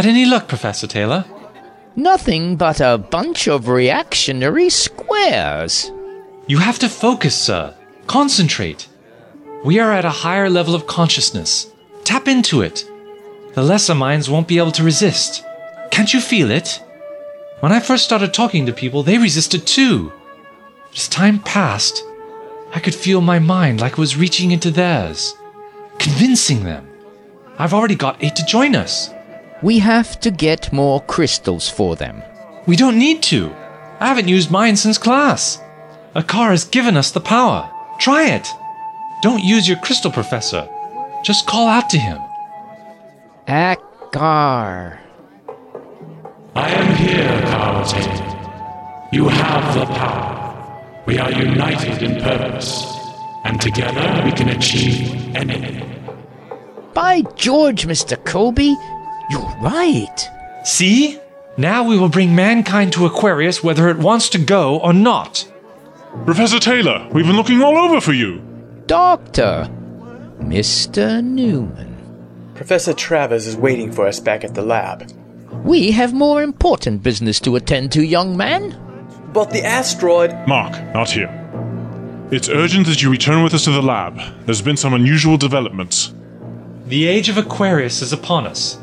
Had any luck, Professor Taylor? Nothing but a bunch of reactionary squares. You have to focus, sir. Concentrate. We are at a higher level of consciousness. Tap into it. The lesser minds won't be able to resist. Can't you feel it? When I first started talking to people, they resisted too. As time passed, I could feel my mind like it was reaching into theirs, convincing them. I've already got eight to join us. We have to get more crystals for them. We don't need to. I haven't used mine since class. Akar has given us the power. Try it. Don't use your crystal, Professor. Just call out to him. Akar. I am here, Carlton. You have the power. We are united in purpose, and together we can achieve anything. By George, Mr. Colby, you're right. See? Now we will bring mankind to Aquarius whether it wants to go or not. Professor Taylor, we've been looking all over for you. Doctor, Mr. Newman. Professor Travers is waiting for us back at the lab. We have more important business to attend to, young man. But the asteroid. Mark, not here. It's urgent that you return with us to the lab. There's been some unusual developments. The age of Aquarius is upon us,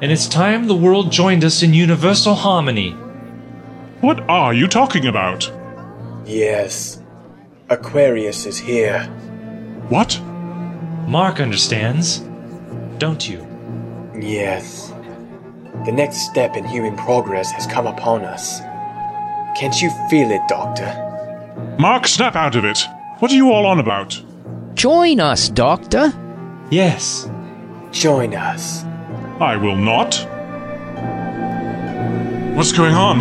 and it's time the world joined us in universal harmony. What are you talking about? Yes. Aquarius is here. What? Mark understands, don't you? Yes. The next step in human progress has come upon us. Can't you feel it, Doctor? Mark, snap out of it. What are you all on about? Join us, Doctor. Yes. Join us. I will not. What's going on?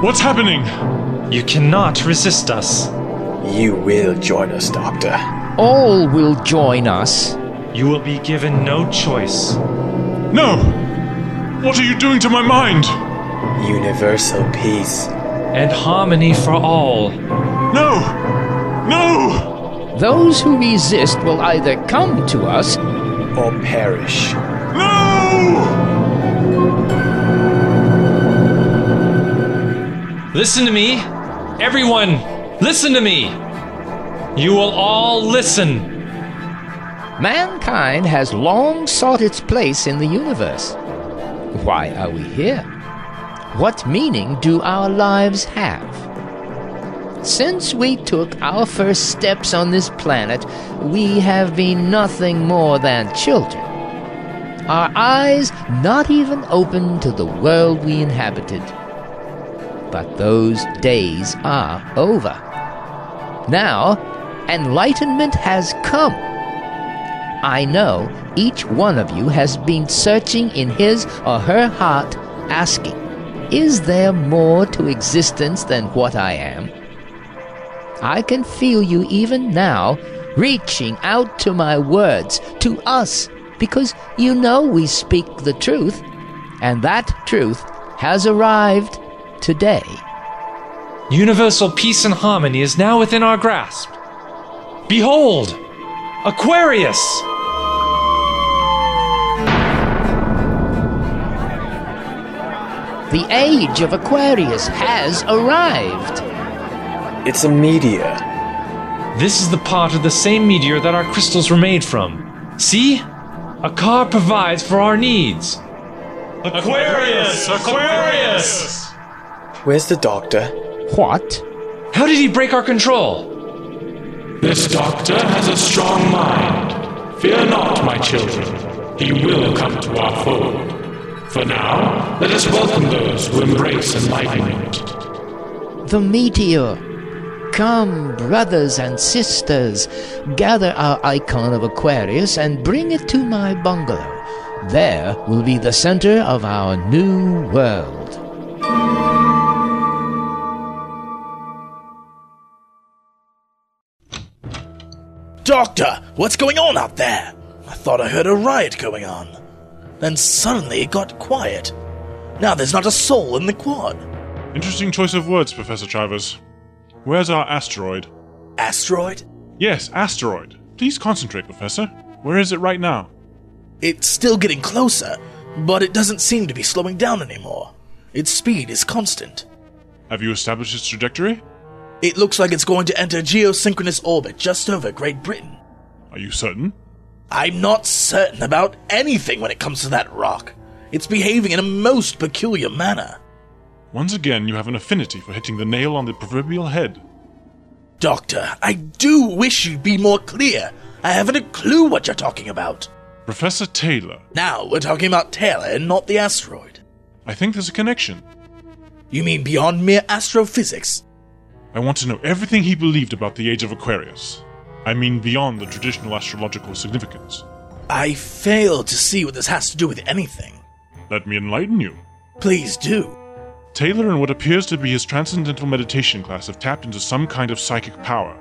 What's happening? You cannot resist us. You will join us, Doctor. All will join us. You will be given no choice. No! What are you doing to my mind? Universal peace. And harmony for all. No! No! Those who resist will either come to us or perish. Listen to me. Everyone, listen to me. You will all listen. Mankind has long sought its place in the universe. Why are we here? What meaning do our lives have? Since we took our first steps on this planet, we have been nothing more than children. Our eyes not even open to the world we inhabited. But those days are over. Now, enlightenment has come. I know each one of you has been searching in his or her heart, asking, Is there more to existence than what I am? I can feel you even now reaching out to my words, to us, because you know we speak the truth, and that truth has arrived today. Universal peace and harmony is now within our grasp. Behold, Aquarius! The age of Aquarius has arrived. It's a meteor. This is the part of the same meteor that our crystals were made from. See? Akar provides for our needs. Aquarius! Aquarius! Where's the doctor? What? How did he break our control? This doctor has a strong mind. Fear not, my children. He will come to our fold. For now, let us welcome those who embrace enlightenment. The meteor. Come, brothers and sisters, gather our icon of Aquarius and bring it to my bungalow. There will be the center of our new world. Doctor, what's going on out there? I thought I heard a riot going on. Then suddenly it got quiet. Now there's not a soul in the quad. Interesting choice of words, Professor Travers. Where's our asteroid? Asteroid? Yes, asteroid. Please concentrate, Professor. Where is it right now? It's still getting closer, but it doesn't seem to be slowing down anymore. Its speed is constant. Have you established its trajectory? It looks like it's going to enter geosynchronous orbit just over Great Britain. Are you certain? I'm not certain about anything when it comes to that rock. It's behaving in a most peculiar manner. Once again, you have an affinity for hitting the nail on the proverbial head. Doctor, I do wish you'd be more clear. I haven't a clue what you're talking about. Professor Taylor, Now we're talking about Taylor and not the asteroid. I think there's a connection. You mean beyond mere astrophysics? I want to know everything he believed about the age of Aquarius. I mean, beyond the traditional astrological significance. I fail to see what this has to do with anything. Let me enlighten you. Please do. Taylor and what appears to be his transcendental meditation class have tapped into some kind of psychic power.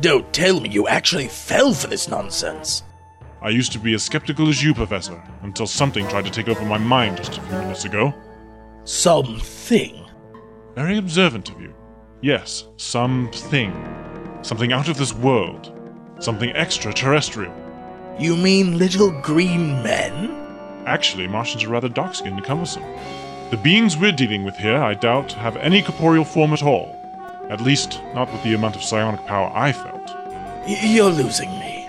Don't tell me you actually fell for this nonsense. I used to be as skeptical as you, Professor, until something tried to take over my mind just a few minutes ago. Something. Very observant of you. Yes, something. Something out of this world. Something extraterrestrial. You mean little green men? Actually, Martians are rather dark skinned and cumbersome. The beings we're dealing with here, I doubt, have any corporeal form at all. At least, not with the amount of psionic power I felt. Y- you're losing me.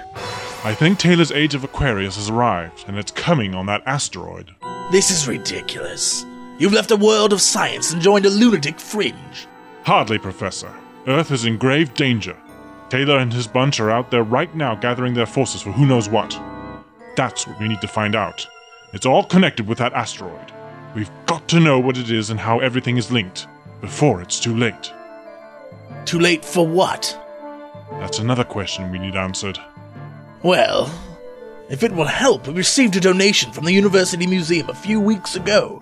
I think Taylor's age of Aquarius has arrived, and it's coming on that asteroid. This is ridiculous. You've left a world of science and joined a lunatic fringe. Hardly, Professor. Earth is in grave danger. Taylor and his bunch are out there right now gathering their forces for who knows what. That's what we need to find out. It's all connected with that asteroid. We've got to know what it is and how everything is linked before it's too late. Too late for what? That's another question we need answered. Well, if it will help, we received a donation from the University Museum a few weeks ago.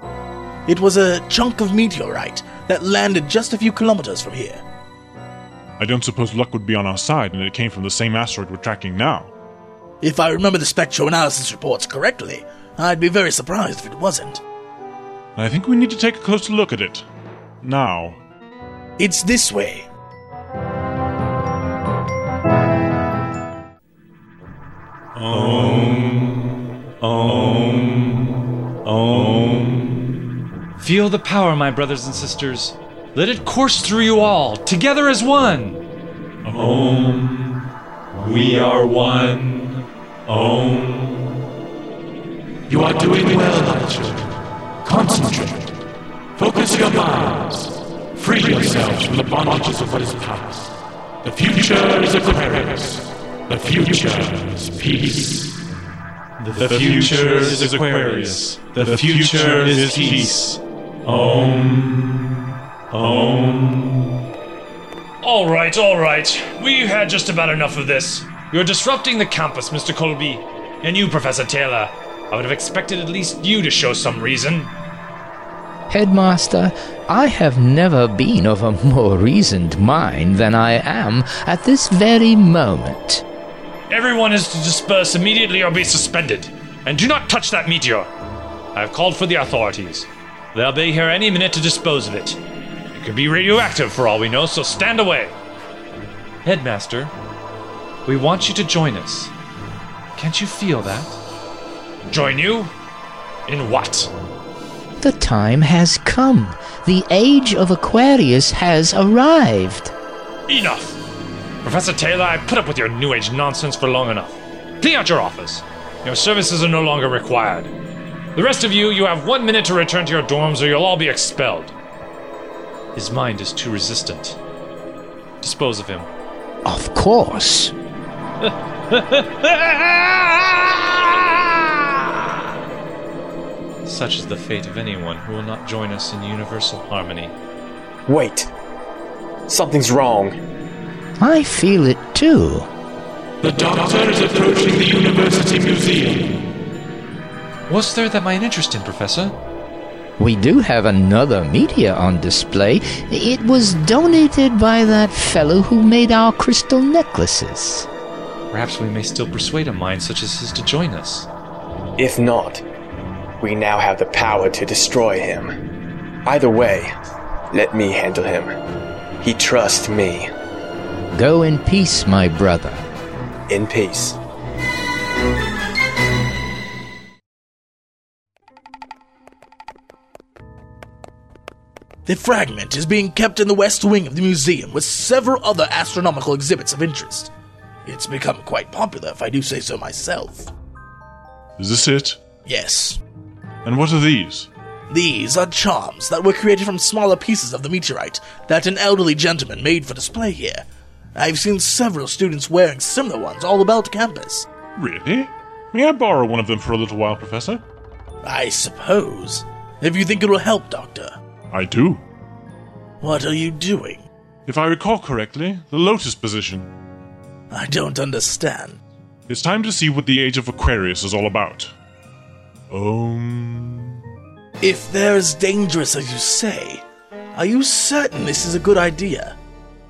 It was a chunk of meteorite that landed just a few kilometers from here. I don't suppose luck would be on our side and it came from the same asteroid we're tracking now. If I remember the spectroanalysis reports correctly, I'd be very surprised if it wasn't. I think we need to take a closer look at it. Now. It's this way. Om. Om. Om. Feel the power, my brothers and sisters. Let it course through you all, together as one. Om. We are one. Om. You are doing well, my children. Concentrate. Focus your minds. Free yourselves from the bondages of what is past. The future is Aquarius. The future is peace. The future is Aquarius. The future is peace. Om. Om. All right, all right. We've had just about enough of this. You're disrupting the campus, Mr. Colby. And you, Professor Taylor. I would have expected at least you to show some reason. Headmaster, I have never been of a more reasoned mind than I am at this very moment. Everyone is to disperse immediately or be suspended. And do not touch that meteor. I have called for the authorities. They'll be here any minute to dispose of it. It could be radioactive for all we know, so stand away. Headmaster, we want you to join us. Can't you feel that? Join you? In what? The time has come. The age of Aquarius has arrived. Enough! Professor Taylor, I put up with your New Age nonsense for long enough. Clean out your office. Your services are no longer required. The rest of you, you have one minute to return to your dorms or you'll all be expelled. His mind is too resistant. Dispose of him. Of course. Such is the fate of anyone who will not join us in universal harmony. Wait. Something's wrong. I feel it too. The doctor is approaching the University Museum. What's there that might interest him, Professor? We do have another meteor on display. It was donated by that fellow who made our crystal necklaces. Perhaps we may still persuade a mind such as his to join us. If not, we now have the power to destroy him. Either way, let me handle him. He trusts me. Go in peace, my brother. In peace. The fragment is being kept in the west wing of the museum with several other astronomical exhibits of interest. It's become quite popular, if I do say so myself. Is this it? Yes. And what are these? these are charms that were created from smaller pieces of the meteorite that an elderly gentleman made for display here. I've seen several students wearing similar ones all about campus. Really? May I borrow one of them for a little while, Professor? I suppose. If you think it will help, Doctor. I do. What are you doing? If I recall correctly, the lotus position. I don't understand. It's time to see what the Age of Aquarius is all about. Um. If they're as dangerous as you say, are you certain this is a good idea?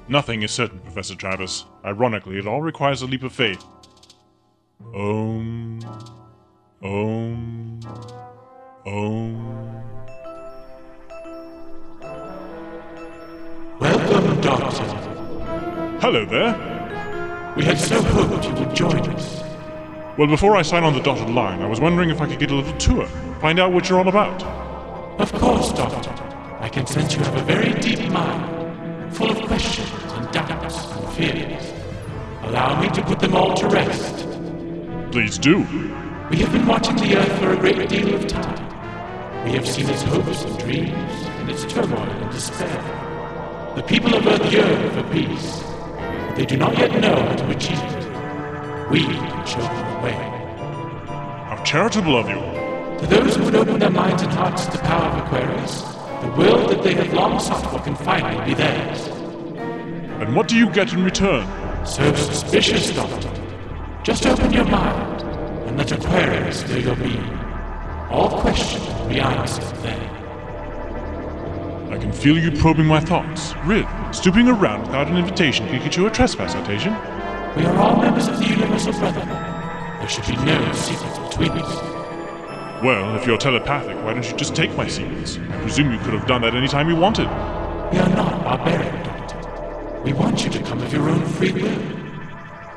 Nothing is certain, Professor Travers. Ironically, it all requires a leap of faith. Um. Um. Um. Welcome, Doctor. Hello there. We had so hoped you would join us. Well, before I sign on the dotted line, I was wondering if I could get a little tour, find out what you're all about. Of course, Doctor. I can sense you have a very deep mind, full of questions and doubts and fears. Allow me to put them all to rest. Please do. We have been watching the Earth for a great deal of time. We have seen its hopes and dreams, and its turmoil and despair. The people of Earth yearn for peace, but they do not yet know how to achieve it. We can show the way. How charitable of you. To those who would open their minds and hearts to the power of Aquarius, the world that they have long sought for can finally be theirs. And what do you get in return? So suspicious, Doctor. Just open your mind and let Aquarius fill your being. All questions will be answered then. I can feel you probing my thoughts. Rid, stooping around without an invitation can get you a trespass citation. We are all members of the Universal Brotherhood. There should be no secrets between us. Well, if you're telepathic, why don't you just take my secrets? I presume you could have done that any time you wanted. We are not barbaric, Doctor. We want you to come of your own free will.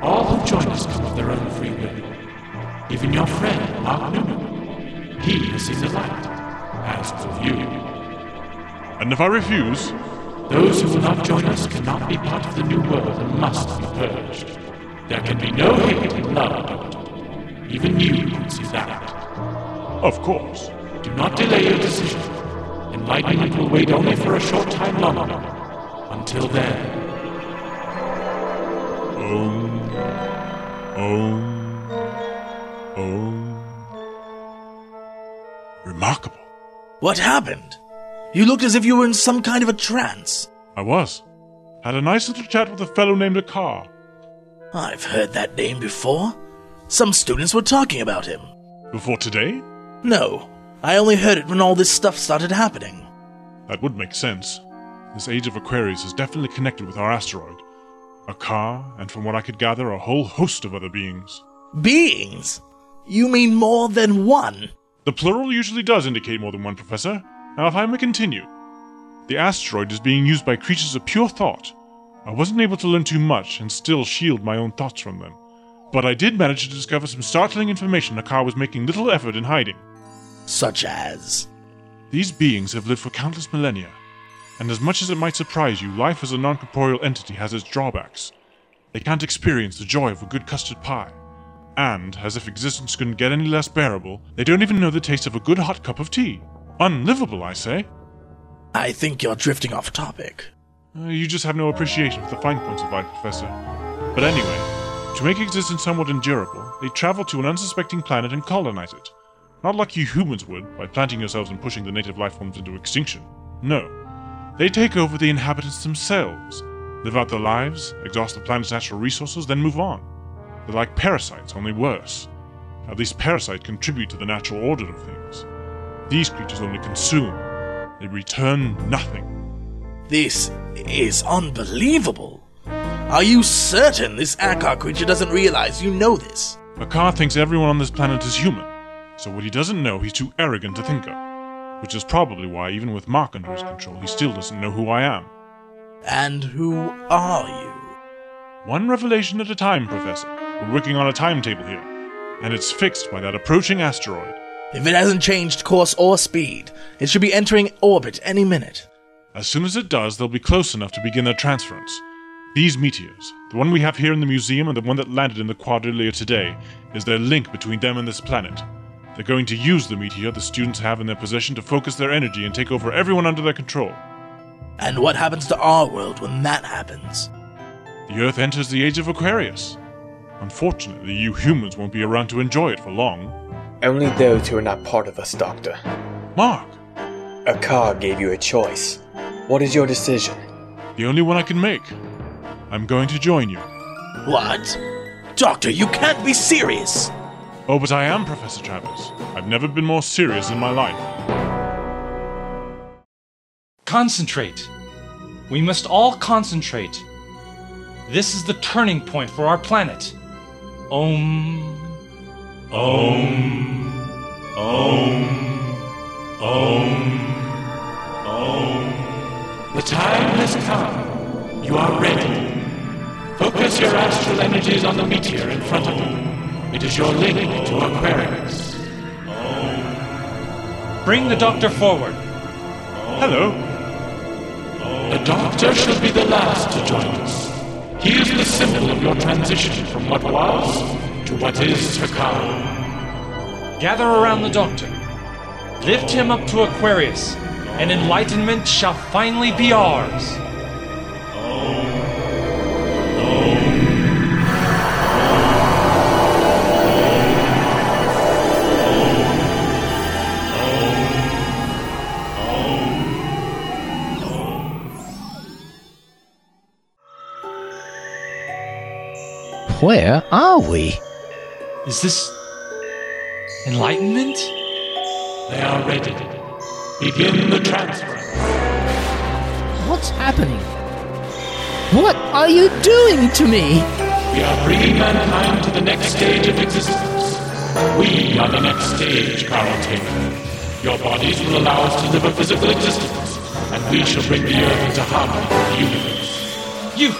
All who join us come of their own free will. Even your friend, Mark Newman. He has seen the light, as will you. And if I refuse, Those who will not join us cannot be part of the new world and must be purged. There can be no hate and love, Doctor. Even you can see that. of course. Do not delay your decision. Enlightenment will wait only for a short time longer. Until then, Um. Um. Um. Remarkable. What happened? You looked as if you were in some kind of a trance. I was. Had a nice little chat with a fellow named Akar. I've heard that name before. Some students were talking about him. Before today? No, I only heard it when all this stuff started happening. That would make sense. This age of Aquarius is definitely connected with our asteroid. Akar, and from what I could gather, a whole host of other beings. Beings? You mean more than one? The plural usually does indicate more than one, Professor. Now, if I may continue. The asteroid is being used by creatures of pure thought. I wasn't able to learn too much and still shield my own thoughts from them. But I did manage to discover some startling information Akar was making little effort in hiding. Such as. These beings have lived for countless millennia, and as much as it might surprise you, life as a non corporeal entity has its drawbacks. They can't experience the joy of a good custard pie. And, as if existence couldn't get any less bearable, they don't even know the taste of a good hot cup of tea. Unlivable, I say. I think you're drifting off topic. Uh, you just have no appreciation for the fine points of life, Professor. But anyway, to make existence somewhat endurable, they travel to an unsuspecting planet and colonize it. Not like you humans would, by planting yourselves and pushing the native life forms into extinction. No. They take over the inhabitants themselves, live out their lives, exhaust the planet's natural resources, then move on. They're like parasites, only worse. At least parasites contribute to the natural order of things. These creatures only consume. They return nothing. This is unbelievable. Are you certain this Akar creature doesn't realize you know this? Akar thinks everyone on this planet is human, so what he doesn't know he's too arrogant to think of. Which is probably why, even with Mark under his control, he still doesn't know who I am. And who are you? One revelation at a time, Professor. We're working on a timetable here, and it's fixed by that approaching asteroid. If it hasn't changed course or speed, it should be entering orbit any minute. As soon as it does, they'll be close enough to begin their transference. These meteors, the one we have here in the museum and the one that landed in the quad earlier today, is their link between them and this planet. They're going to use the meteor the students have in their possession to focus their energy and take over everyone under their control. And what happens to our world when that happens? The Earth enters the age of Aquarius. Unfortunately, you humans won't be around to enjoy it for long. Only those who are not part of us, Doctor. Mark, Akar gave you a choice. What is your decision? the only one I can make. I'm going to join you. What? Doctor, you can't be serious! Oh, but I am Professor Travers. I've never been more serious in my life. Concentrate. We must all concentrate. This is the turning point for our planet. Om. Om. Om. Om. Om. The time has come. You are ready. Focus your astral energies on the meteor in front of you. It is your link to Aquarius. Bring the doctor forward. Hello. The Doctor should be the last to join us. He is the symbol of your transition from what was to what is to come. Gather around the doctor. Lift him up to Aquarius, and enlightenment shall finally be ours. Where are we? Is this enlightenment? They are ready. Begin the transfer. What's happening? What are you doing to me? We are bringing mankind to the next stage of existence. We are the next stage, Carlton Taylor. Your bodies will allow us to live a physical existence, and we shall bring the Earth into harmony with the universe. You.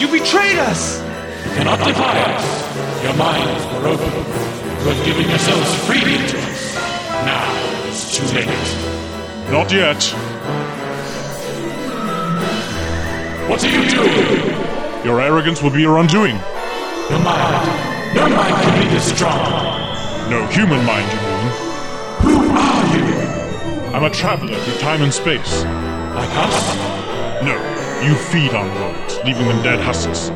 You betrayed us! You cannot defy us. Your minds were open. You have given yourselves freely to us. Now it's too late. Not yet. What are you doing? Your arrogance will be your undoing. Your mind. Your mind can be this strong. No human mind, you mean. Who are you? I'm a traveler through time and space. Like us? No, you feed on worlds, leaving them dead husks.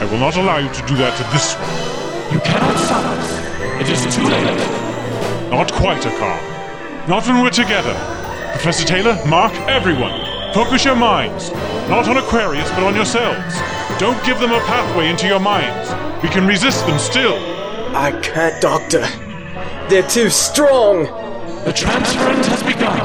I will not allow you to do that to this one. You cannot stop us. It is too late. Not quite Akar. Not when we're together. Professor Taylor, Mark, everyone, focus your minds. Not on Aquarius, but on yourselves. Don't give them a pathway into your minds. We can resist them still. I can't, Doctor. They're too strong. The transference has begun.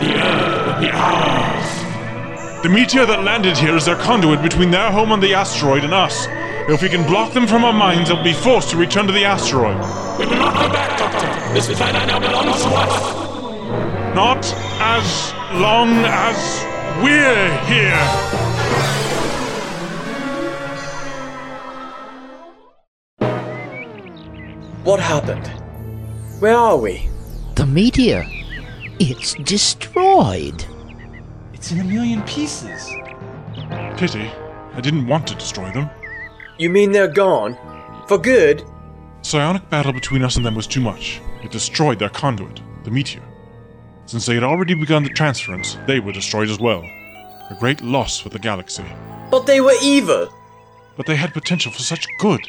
The Earth will be ours. The meteor that landed here is their conduit between their home on the asteroid and us. If we can block them from our minds, they'll be forced to return to the asteroid. We will not go back, Doctor. This planet now belongs to us. Not as long as we're here. What happened? Where are we? The meteor. It's destroyed. It's in a million pieces. Pity. I didn't want to destroy them. You mean they're gone? For good? Psionic battle between us and them was too much. It destroyed their conduit, the meteor. Since they had already begun the transference, they were destroyed as well. A great loss for the galaxy. But they were evil. But they had potential for such good.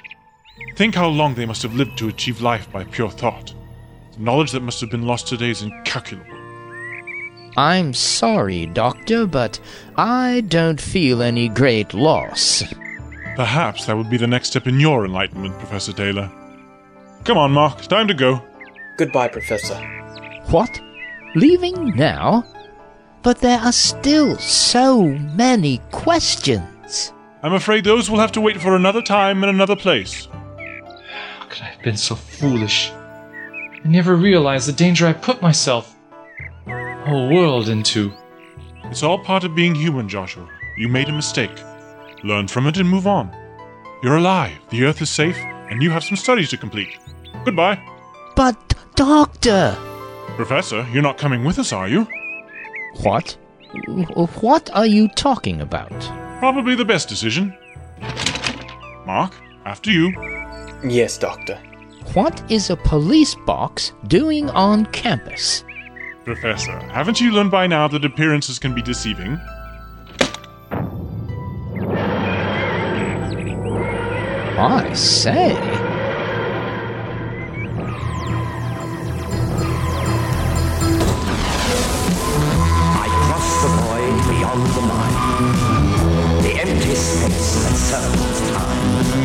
Think how long they must have lived to achieve life by pure thought. The knowledge that must have been lost today is incalculable. I'm sorry, Doctor, but I don't feel any great loss. Perhaps that would be the next step in your enlightenment, Professor Taylor. Come on, Mark, time to go. Goodbye, Professor. What? Leaving now? But there are still so many questions. I'm afraid those will have to wait for another time and another place. How could I have been so foolish? I never realized the danger I put myself, whole world into. It's all part of being human, Joshua. You made a mistake. Learn from it and move on. You're alive, the Earth is safe, and you have some studies to complete. Goodbye. But, Doctor! Professor, you're not coming with us, are you? What? What are you talking about? Probably the best decision. Mark, after you. Yes, Doctor. What is a police box doing on campus? Professor, haven't you learned by now that appearances can be deceiving? I say. It's a circle's time.